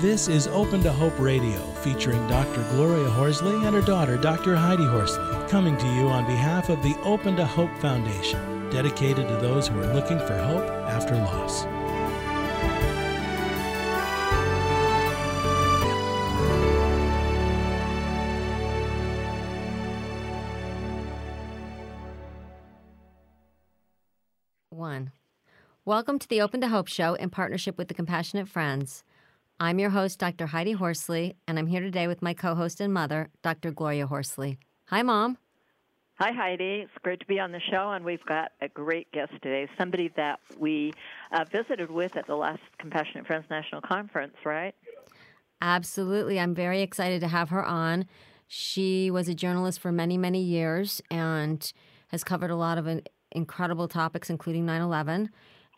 This is Open to Hope Radio, featuring Dr. Gloria Horsley and her daughter, Dr. Heidi Horsley, coming to you on behalf of the Open to Hope Foundation, dedicated to those who are looking for hope after loss. One. Welcome to the Open to Hope Show in partnership with the Compassionate Friends. I'm your host, Dr. Heidi Horsley, and I'm here today with my co host and mother, Dr. Gloria Horsley. Hi, Mom. Hi, Heidi. It's great to be on the show, and we've got a great guest today, somebody that we uh, visited with at the last Compassionate Friends National Conference, right? Absolutely. I'm very excited to have her on. She was a journalist for many, many years and has covered a lot of incredible topics, including 9 11.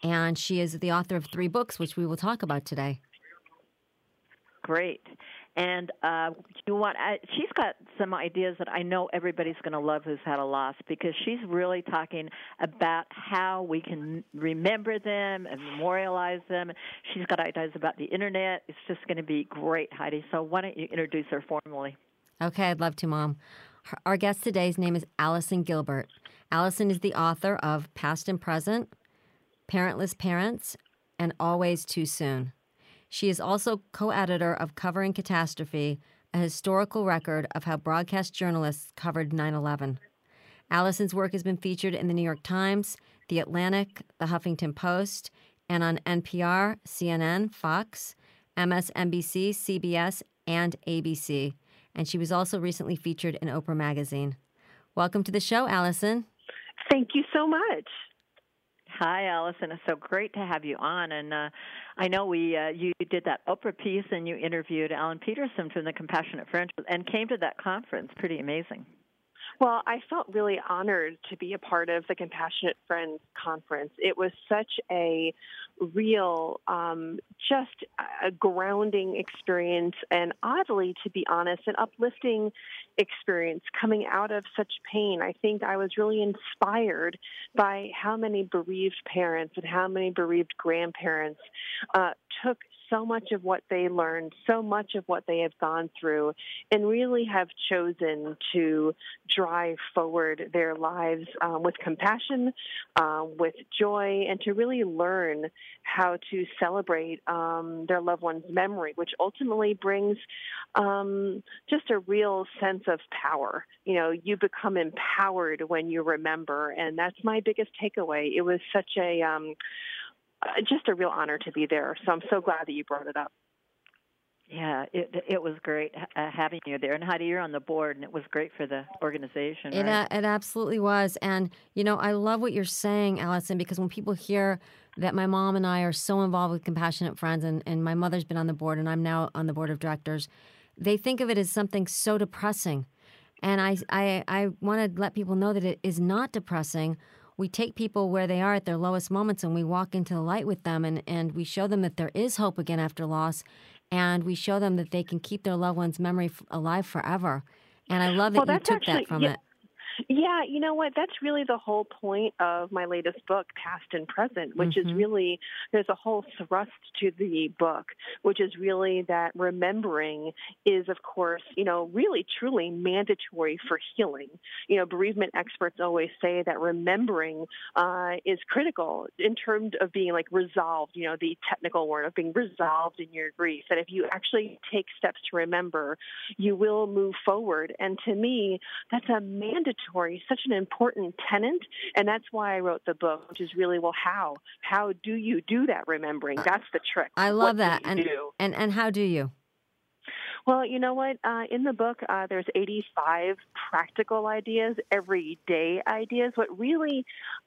And she is the author of three books, which we will talk about today. Great. And uh, you want? Uh, she's got some ideas that I know everybody's going to love who's had a loss because she's really talking about how we can remember them and memorialize them. She's got ideas about the internet. It's just going to be great, Heidi. So why don't you introduce her formally? Okay, I'd love to, Mom. Our guest today's name is Allison Gilbert. Allison is the author of Passed and Present, Parentless Parents, and Always Too Soon. She is also co editor of Covering Catastrophe, a historical record of how broadcast journalists covered 9 11. Allison's work has been featured in the New York Times, The Atlantic, The Huffington Post, and on NPR, CNN, Fox, MSNBC, CBS, and ABC. And she was also recently featured in Oprah Magazine. Welcome to the show, Allison. Thank you so much. Hi, Allison. It's so great to have you on. And uh, I know we uh, you did that Oprah piece and you interviewed Alan Pedersen from the Compassionate Friends and came to that conference. Pretty amazing. Well, I felt really honored to be a part of the Compassionate Friends conference. It was such a real, um, just a grounding experience, and oddly, to be honest, an uplifting experience coming out of such pain. I think I was really inspired by how many bereaved parents and how many bereaved grandparents uh, took so much of what they learned, so much of what they have gone through, and really have chosen to drive forward their lives um, with compassion, um, with joy, and to really learn how to celebrate um, their loved one's memory, which ultimately brings um, just a real sense of power. You know, you become empowered when you remember, and that's my biggest takeaway. It was such a um, uh, just a real honor to be there. So I'm so glad that you brought it up. Yeah, it it was great uh, having you there, and Heidi, you're on the board, and it was great for the organization. It right? uh, it absolutely was, and you know I love what you're saying, Allison, because when people hear that my mom and I are so involved with Compassionate Friends, and and my mother's been on the board, and I'm now on the board of directors, they think of it as something so depressing, and I I I want to let people know that it is not depressing we take people where they are at their lowest moments and we walk into the light with them and, and we show them that there is hope again after loss and we show them that they can keep their loved one's memory f- alive forever. And I love that well, you took actually, that from yeah, it. Yeah, you know what? That's really the whole point of my latest book, Passed and Present, which mm-hmm. is really, there's a whole thrust to the book, which is really that remembering is, of course, you know, really truly mandatory for healing. You know, bereavement experts always say that remembering uh, is critical in terms of being like resolved, you know, the technical word of being resolved in your grief. That if you actually take steps to remember, you will move forward. And to me, that's a mandatory such an important tenant, and that's why I wrote the book, which is really well, how how do you do that remembering? That's the trick. I love what that. and do? and and how do you? Well, you know what? Uh, in the book, uh, there's 85 practical ideas, everyday ideas. What really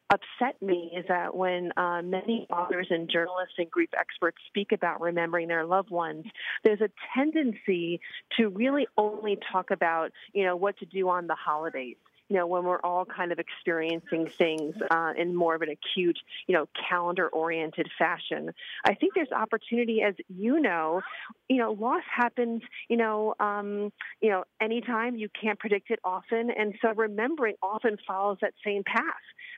upset me is that when uh, many authors and journalists and grief experts speak about remembering their loved ones, there's a tendency to really only talk about, you know, what to do on the holidays you know, when we're all kind of experiencing things uh, in more of an acute, you know, calendar oriented fashion. I think there's opportunity, as you know, you know, loss happens, you know, um, you know, anytime you can't predict it often. And so remembering often follows that same path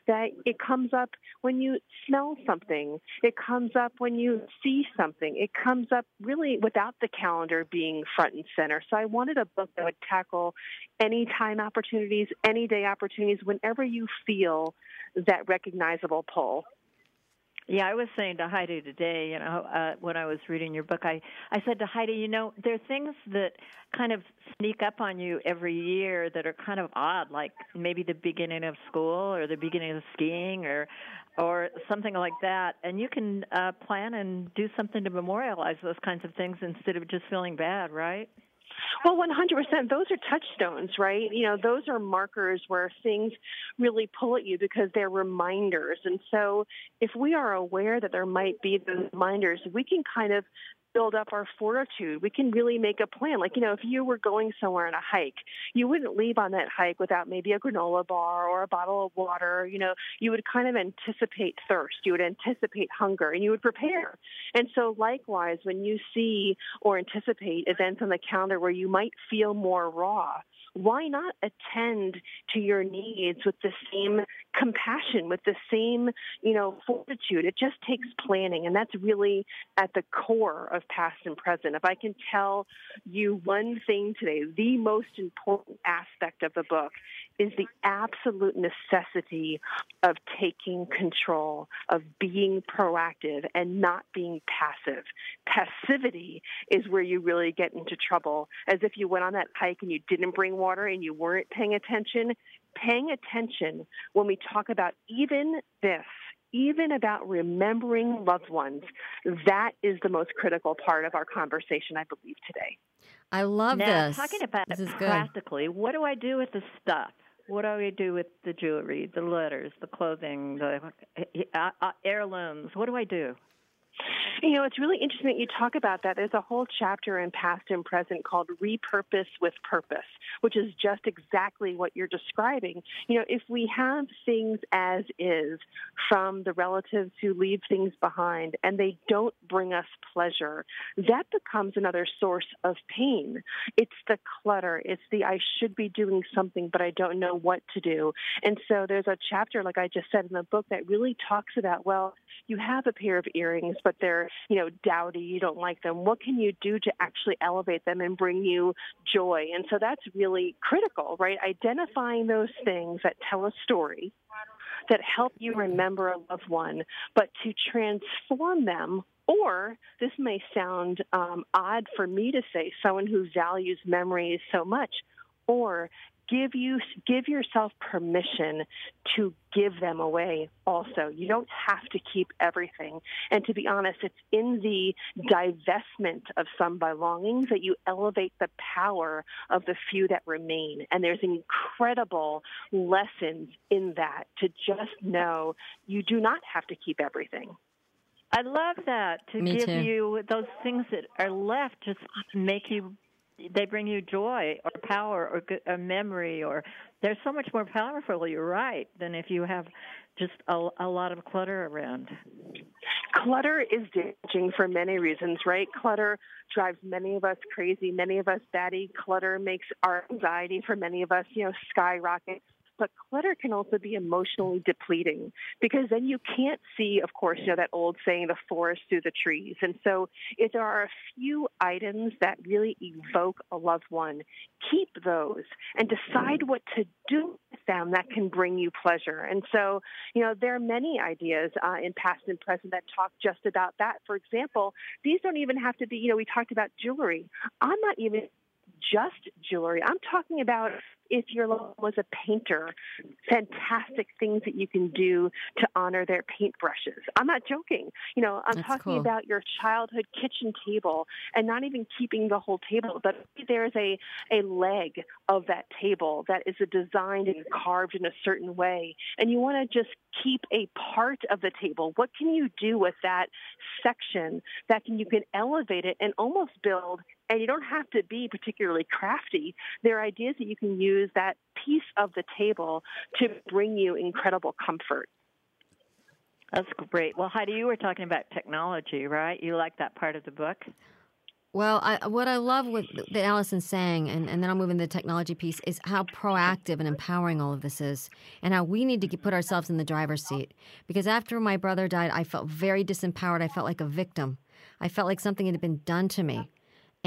that it comes up when you smell something. It comes up when you see something. It comes up really without the calendar being front and center. So I wanted a book that would tackle any time opportunities, any day opportunities, whenever you feel that recognizable pull. Yeah, I was saying to Heidi today, you know, uh, when I was reading your book, I I said to Heidi, you know, there are things that kind of sneak up on you every year that are kind of odd, like maybe the beginning of school or the beginning of skiing or or something like that, and you can uh, plan and do something to memorialize those kinds of things instead of just feeling bad, right? Well, 100%. Those are touchstones, right? You know, those are markers where things really pull at you because they're reminders. And so if we are aware that there might be those reminders, we can kind of build up our fortitude. We can really make a plan. Like, you know, if you were going somewhere on a hike, you wouldn't leave on that hike without maybe a granola bar or a bottle of water. You know, you would kind of anticipate thirst, you would anticipate hunger, and you would prepare. And so, likewise, when you see or anticipate events on the calendar where you might feel more raw, why not attend to your needs with the same compassion, with the same, you know, fortitude? It just takes planning, and that's really at the core of passed and present. If I can tell you one thing today, the most important aspect of the book is the absolute necessity of taking control, of being proactive and not being passive. Passivity is where you really get into trouble. As if you went on that hike and you didn't bring water and you weren't paying attention. Paying attention when we talk about even this even about remembering loved ones, that is the most critical part of our conversation, I believe, today. I love now, this. Talking about this it practically, good. what do I do with the stuff? What do we do with the jewelry, the letters, the clothing, the uh, uh, heirlooms? What do I do? You know, it's really interesting that you talk about that. There's a whole chapter in Passed and Present called Repurpose with Purpose, which is just exactly what you're describing. You know, if we have things as is from the relatives who leave things behind and they don't bring us pleasure, that becomes another source of pain. It's the clutter, it's the I should be doing something, but I don't know what to do. And so there's a chapter, like I just said in the book, that really talks about, well, you have a pair of earrings, but they're, you know, dowdy, you don't like them. What can you do to actually elevate them and bring you joy? And so that's really critical, right? Identifying those things that tell a story that help you remember a loved one, but to transform them or this may sound um, odd for me to say, someone who values memories so much, or give you give yourself permission to give them away also. You don't have to keep everything. And to be honest it's in the divestment of some belongings that you elevate the power of the few that remain. And there's incredible lessons in that to just know you do not have to keep everything. I love that to Me give too. you those things that are left just make you they bring you joy or power or a memory or they're so much more powerful you're right than if you have just a, a lot of clutter around. Clutter is damaging for many reasons right? Clutter drives many of us crazy. Many of us batty clutter makes our anxiety for many of us you know skyrocket but clutter can also be emotionally depleting because then you can't see, of course, you know, that old saying, the forest through the trees. And so if there are a few items that really evoke a loved one, keep those and decide what to do with them that can bring you pleasure. And so, you know, there are many ideas uh, in passed and present that talk just about that. For example, these don't even have to be, you know, we talked about jewelry. I'm not even just jewelry. I'm talking about if your loved one was a painter, fantastic things that you can do to honor their paintbrushes. I'm not joking. You know, I'm That's talking cool. about your childhood kitchen table and not even keeping the whole table, but there's a, a leg of that table that is designed and carved in a certain way. And you want to just keep a part of the table? What can you do with that section that can you can elevate it and almost build and you don't have to be particularly crafty. There are ideas that you can use that piece of the table to bring you incredible comfort. That's great. Well, Heidi, you were talking about technology, right? You like that part of the book? Well, I, what I love with that Allison's saying, and, and then I'll move into the technology piece, is how proactive and empowering all of this is, and how we need to get, put ourselves in the driver's seat. Because after my brother died, I felt very disempowered. I felt like a victim. I felt like something had been done to me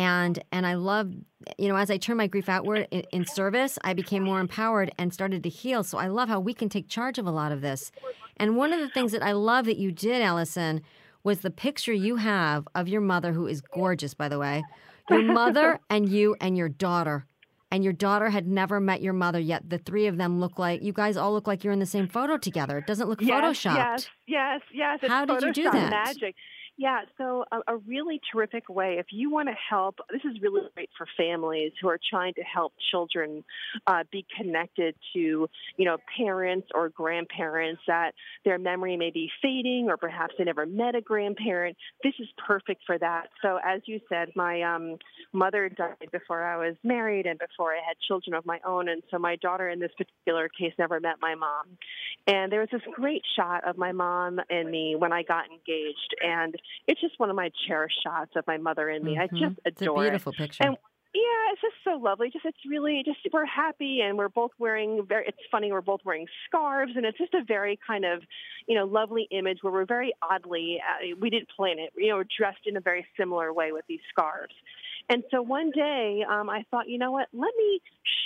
and and I love you know as I turned my grief outward in, in, service, I became more empowered and started to heal. So I love how we can take charge of a lot of this. And one of the things that I love that you did, Allison, was the picture you have of your mother, who is gorgeous, by the way. Your mother and you and your daughter. And your daughter had never met your mother yet. The three of them look like you guys all look like you're in the same photo together. It doesn't look yes, photoshopped. Yes, yes, yes. It's How did you do that? Magic. Yeah, so a, a, really terrific way. If you want to help, this is really great for families who are trying to help children uh, be connected to, you know, parents or grandparents that their memory may be fading, or perhaps they never met a grandparent. This is perfect for that. So, as you said, my um, mother died before I was married and before I had children of my own, and so my daughter, in this particular case, never met my mom. And there was this great shot of my mom and me when I got engaged, and it's just one of my cherished shots of my mother and me. Mm-hmm. I just adore it's a beautiful it. picture. And yeah, it's just so lovely. Just it's really just we're happy and we're both wearing very. It's funny we're both wearing scarves and it's just a very kind of you know lovely image where we're very oddly uh, we didn't plan it. You know, dressed in a very similar way with these scarves. And so one day um, I thought, you know what? Let me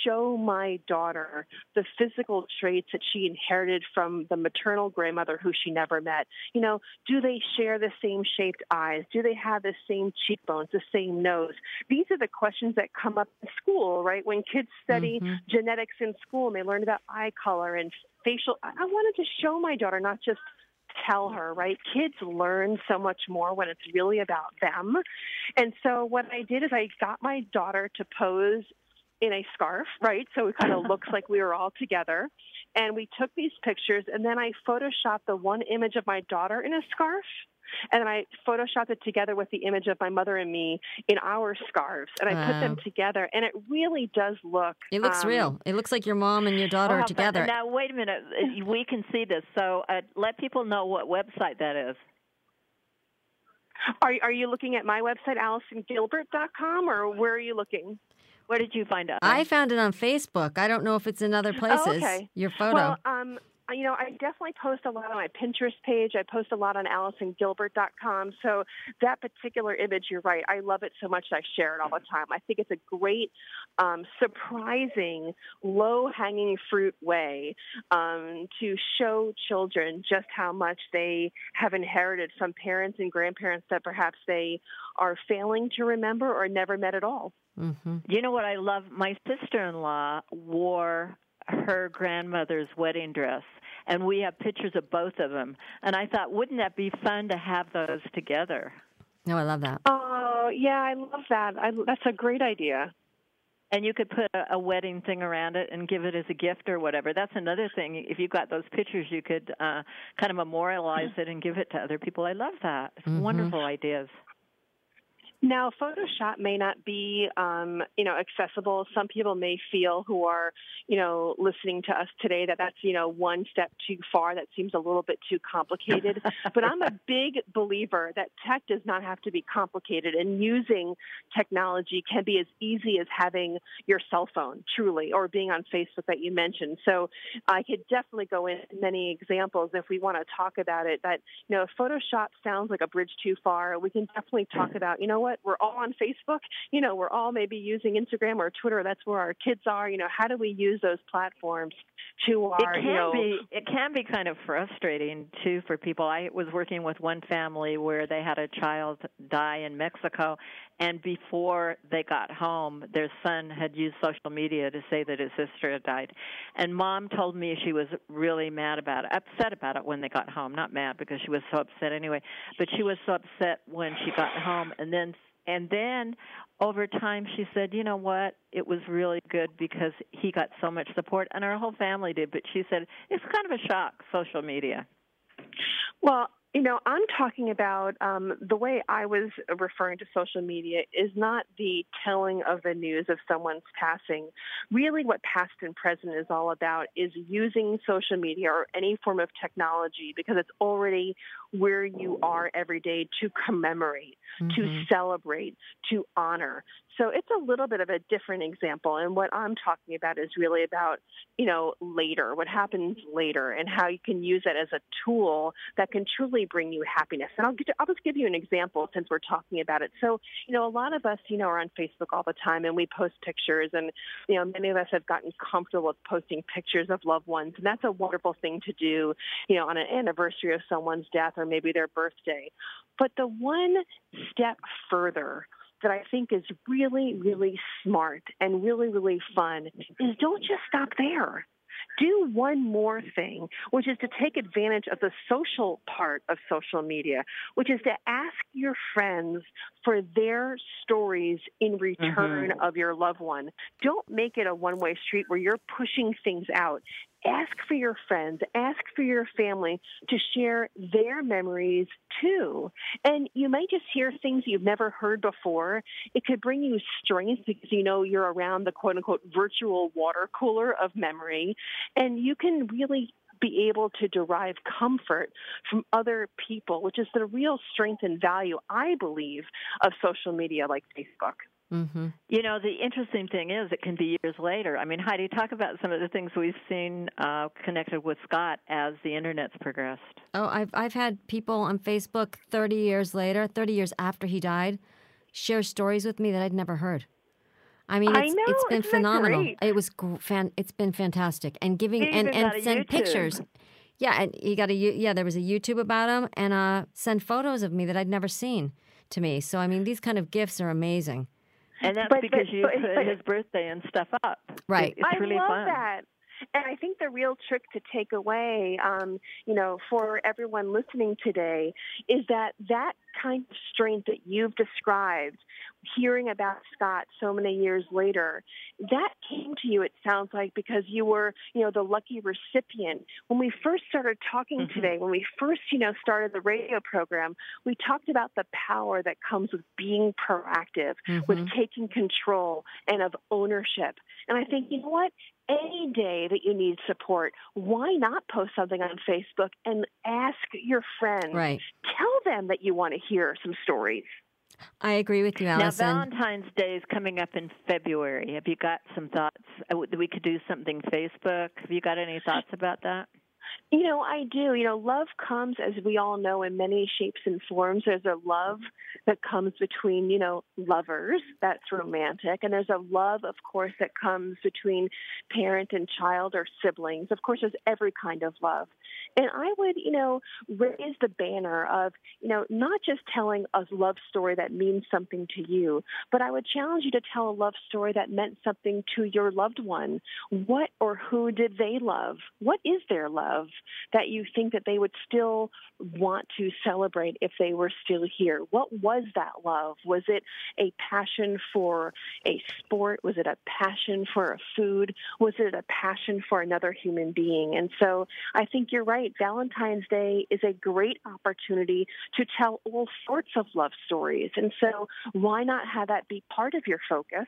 show my daughter the physical traits that she inherited from the maternal grandmother who she never met. You know, do they share the same shaped eyes? Do they have the same cheekbones, the same nose? These are the questions that come up in school, right? When kids study mm-hmm. genetics in school and they learn about eye color and facial. I wanted to show my daughter not just tell her, right? Kids learn so much more when it's really about them. And so what I did is I got my daughter to pose in a scarf, right? So it kind of looks like we were all together. And we took these pictures, and then I photoshopped the one image of my daughter in a scarf and then I photoshopped it together with the image of my mother and me in our scarves, and I wow. put them together, and it really does look. It looks um, real. It looks like your mom and your daughter oh, are together. Now wait a minute, uh, we can see this. So uh, let people know what website that is. Are are you looking at my website, AllisonGilbert.com, or where are you looking? Where did you find it? I found it on Facebook. I don't know if it's in other places. Oh, okay. Your photo. Well, um, you know, I definitely post a lot on my Pinterest page. I post a lot on AllisonGilbert.com. So that particular image, you're right. I love it so much I share it all the time. I think it's a great, um, surprising, low-hanging fruit way um, to show children just how much they have inherited from parents and grandparents that perhaps they are failing to remember or never met at all. Mm-hmm. You know what I love? My sister-in-law wore her grandmother's wedding dress and we have pictures of both of them. And i thought wouldn't that be fun to have those together? No i love that. Oh yeah i love that. I, that's a great idea. And you could put a, a wedding thing around it and give it as a gift or whatever. That's another thing. If you've got those pictures you could uh kind of memorialize it and give it to other people. I love that. Mm-hmm. wonderful ideas now, Photoshop may not be, um, you know, accessible. Some people may feel who are, you know, listening to us today that that's, you know, one step too far. That seems a little bit too complicated. but I'm a big believer that tech does not have to be complicated, and using technology can be as easy as having your cell phone, truly, or being on Facebook that you mentioned. So I could definitely go in many examples if we want to talk about it. That you know, if Photoshop sounds like a bridge too far, we can definitely talk about, you know what We're all on Facebook. You know, we're all maybe using Instagram or Twitter. That's where our kids are. You know, how do we use those platforms to our? It can you know, be. It can be kind of frustrating too for people. I was working with one family where they had a child die in Mexico, and before they got home, their son had used social media to say that his sister had died. And mom told me she was really mad about it, upset about it when they got home. Not mad because she was so upset anyway, but she was so upset when she got home. And then and then over time she said, "You know what? It was really good because he got so much support and our whole family did." But she said, "It's kind of a shock social media." Well, you know, I'm talking about um, the way I was referring to social media is not the telling of the news of someone's passing. Really, what passed and present is all about is using social media or any form of technology because it's already where you are every day to commemorate, mm-hmm. to celebrate, to honor. So it's a little bit of a different example. And what I'm talking about is really about, you know, later, what happens later, and how you can use it as a tool that can truly bring you happiness. And I'll, get to, I'll just give you an example since we're talking about it. So, you know, a lot of us, you know, are on Facebook all the time and we post pictures. And, you know, many of us have gotten comfortable with posting pictures of loved ones. And that's a wonderful thing to do, you know, on an anniversary of someone's death or maybe their birthday. But the one step further, that I think is really, really smart and really, really fun is don't just stop there do one more thing, which is to take advantage of the social part of social media, which is to ask your friends for their stories in return mm-hmm. of your loved one. Don't make it a one way street where you're pushing things out ask for your friends, ask for your family to share their memories too. And you may just hear things you've never heard before. It could bring you strength because you know you're around the quote unquote virtual water cooler of memory. And you can really be able to derive comfort from other people, which is the real strength and value, I believe, of social media like Facebook. Mm-hmm. You know, the interesting thing is it can be years later. I mean, Heidi, talk about some of the things we've seen uh, connected with Scott as the internet's progressed. Oh, I've I've had people on Facebook 30 years later, 30 years after he died, share stories with me that I'd never heard. I mean, it's, I know, it's been phenomenal. It was fan, it's been fantastic, and giving and and send YouTube. pictures. Yeah, and he got a yeah. There was a YouTube about him, and uh, send photos of me that I'd never seen to me. So I mean, these kind of gifts are amazing. And that's but, because but, you but, put his birthday and stuff up. Right. It's I really love fun. that. And I think the real trick to take away, um, you know, for everyone listening today, is that that kind of strength that you've described, hearing about Scott so many years later, that came to you, it sounds like, because you were, you know, the lucky recipient. When we first started talking mm-hmm. today, when we first, you know, started the radio program, we talked about the power that comes with being proactive, mm-hmm. with taking control and of ownership. And I think, you know what? any day that you need support, why not post something on Facebook and ask your friends? Right. Tell them that you want to hear some stories. I agree with you, Allison. Now, Valentine's Day is coming up in February. Have you got some thoughts? Uh, we could do something Facebook. Have you got any thoughts about that? You know, I do. You know, love comes, as we all know, in many shapes and forms. There's a love that comes between, you know, lovers, that's romantic. And there's a love, of course, that comes between parent and child or siblings. Of course, there's every kind of love. And I would, you know, raise the banner of, you know, not just telling a love story that means something to you, but I would challenge you to tell a love story that meant something to your loved one. What or who did they love? What is their love that you think that they would still want to celebrate if they were still here? What was that love? Was it a passion for a sport? Was it a passion for a food? Was it a passion for another human being? And so I think you're right. Valentine's Day is a great opportunity to tell all sorts of love stories. And so, why not have that be part of your focus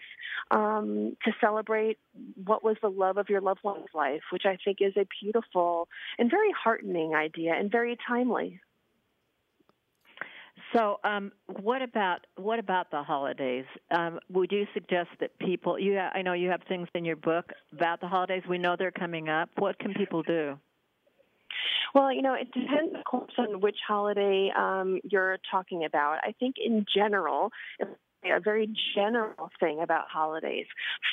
um, to celebrate what was the love of your loved one's life, which I think is a beautiful and very heartening idea and very timely. So, um, what about what about the holidays? Um, would you suggest that people? You, I know you have things in your book about the holidays. We know they're coming up. What can people do? Well, you know, it depends, of course, on which holiday um, you're talking about. I think in general, a very general thing about holidays.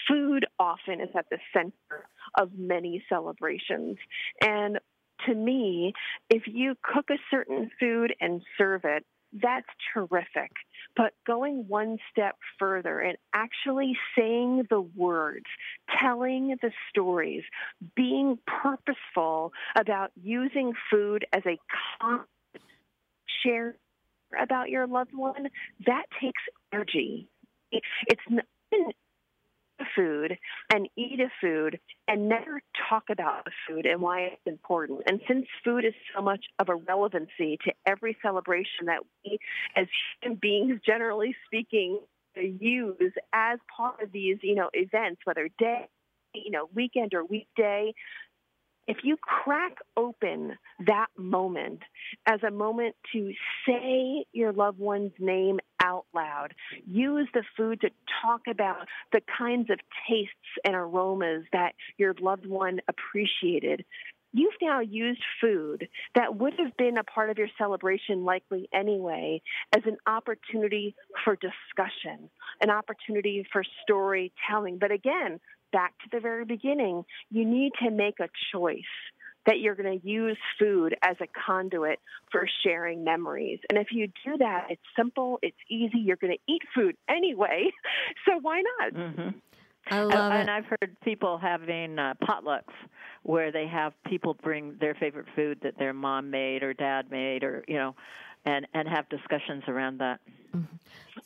Food often is at the center of many celebrations. And to me, if you cook a certain food and serve it, that's terrific. But going one step further and actually saying the words, telling the stories, being purposeful about using food as a shared about your loved one, that takes energy. It's not food and eat a food and never talk about the food and why it's important. And since food is so much of a relevancy to every celebration that we as human beings, generally speaking, use as part of these, you know, events, whether day, you know, weekend or weekday, if you crack open that moment as a moment to say your loved one's name out loud, use the food to talk about the kinds of tastes and aromas that your loved one appreciated, you've now used food that would have been a part of your celebration likely anyway as an opportunity for discussion, an opportunity for storytelling. But again, back to the very beginning, you need to make a choice that you're going to use food as a conduit for sharing memories. And if you do that, it's simple, it's easy, you're going to eat food anyway. So why not? Mm-hmm. I love and, it. And I've heard people having uh, potlucks where they have people bring their favorite food that their mom made or dad made or, you know, and and have discussions around that.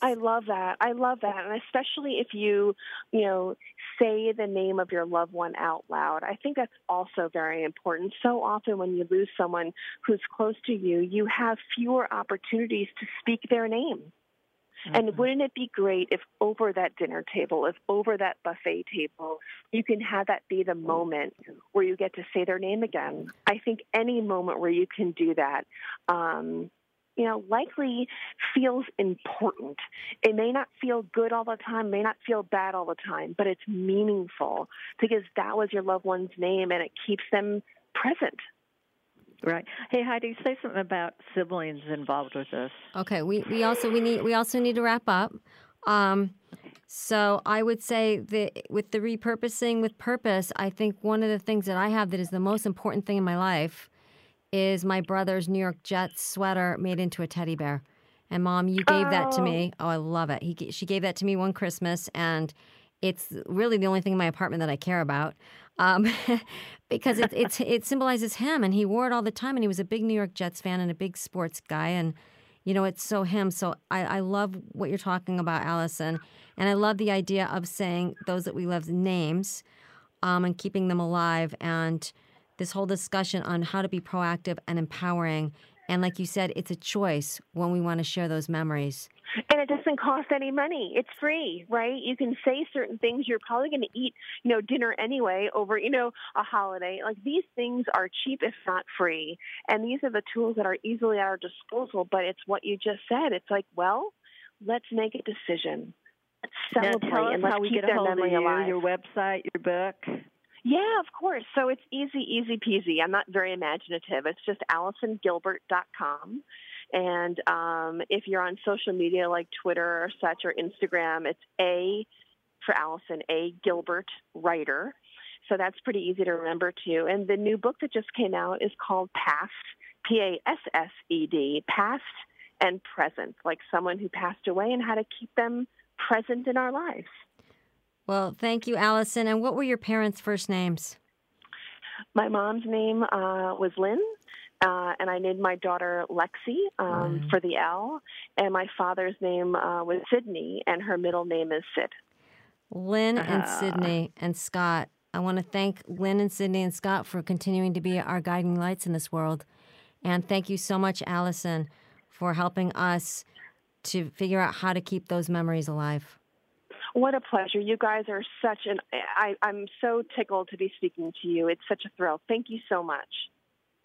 I love that. I love that, and especially if you, you know, say the name of your loved one out loud. I think that's also very important. So often when you lose someone who's close to you, you have fewer opportunities to speak their name. Mm-hmm. And wouldn't it be great if over that dinner table, if over that buffet table, you can have that be the moment where you get to say their name again? I think any moment where you can do that um, you know, likely feels important. It may not feel good all the time, may not feel bad all the time, but it's meaningful because that was your loved one's name and it keeps them present. Right. Hey Heidi, say something about siblings involved with this. Okay, we, we also we need we also need to wrap up. Um, so I would say that with the repurposing with purpose, I think one of the things that I have that is the most important thing in my life is my brother's New York Jets sweater made into a teddy bear. And mom, you gave oh. that to me. Oh, I love it. He, she gave that to me one Christmas, and it's really the only thing in my apartment that I care about, um, because it, it's it symbolizes him, and he wore it all the time. And he was a big New York Jets fan and a big sports guy, and you know it's so him. So I, I love what you're talking about, Allison, and I love the idea of saying those that we love names, um, and keeping them alive and this whole discussion on how to be proactive and empowering. And like you said, it's a choice when we want to share those memories. And it doesn't cost any money. It's free, right? You can say certain things. You're probably going to eat, you know, dinner anyway over, you know, a holiday. Like these things are cheap, if not free. And these are the tools that are easily at our disposal. But it's what you just said. It's like, well, let's make a decision. Let's celebrate now tell us and let's how we keep get their a hold memory of you, alive. Your website, your book. Yeah, of course. So it's easy, easy peasy. I'm not very imaginative. It's just AllisonGilbert.com. And um, if you're on social media like Twitter or such or Instagram, it's A for Allison, A Gilbert Writer. So that's pretty easy to remember too. And the new book that just came out is called Passed, P A S S E D, Passed and Present, like someone who passed away and how to keep them present in our lives. Well, thank you, Allison. And what were your parents' first names? My mom's name uh, was Lynn, uh, and I named my daughter Lexi um, for the L. And my father's name uh, was Sydney, and her middle name is Sid. Lynn and uh-huh. Sydney and Scott. I want to thank Lynn and Sydney and Scott for continuing to be our guiding lights in this world. And thank you so much, Allison, for helping us to figure out how to keep those memories alive. What a pleasure. You guys are such an, I, I'm so tickled to be speaking to you. It's such a thrill. Thank you so much.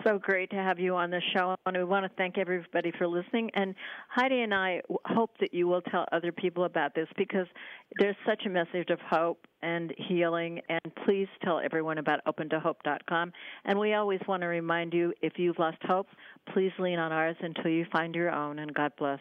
So great to have you on the show, and we want to thank everybody for listening. And Heidi and I hope that you will tell other people about this because there's such a message of hope and healing. And please tell everyone about OpenToHope.com. And we always want to remind you if you've lost hope, please lean on ours until you find your own. And God bless.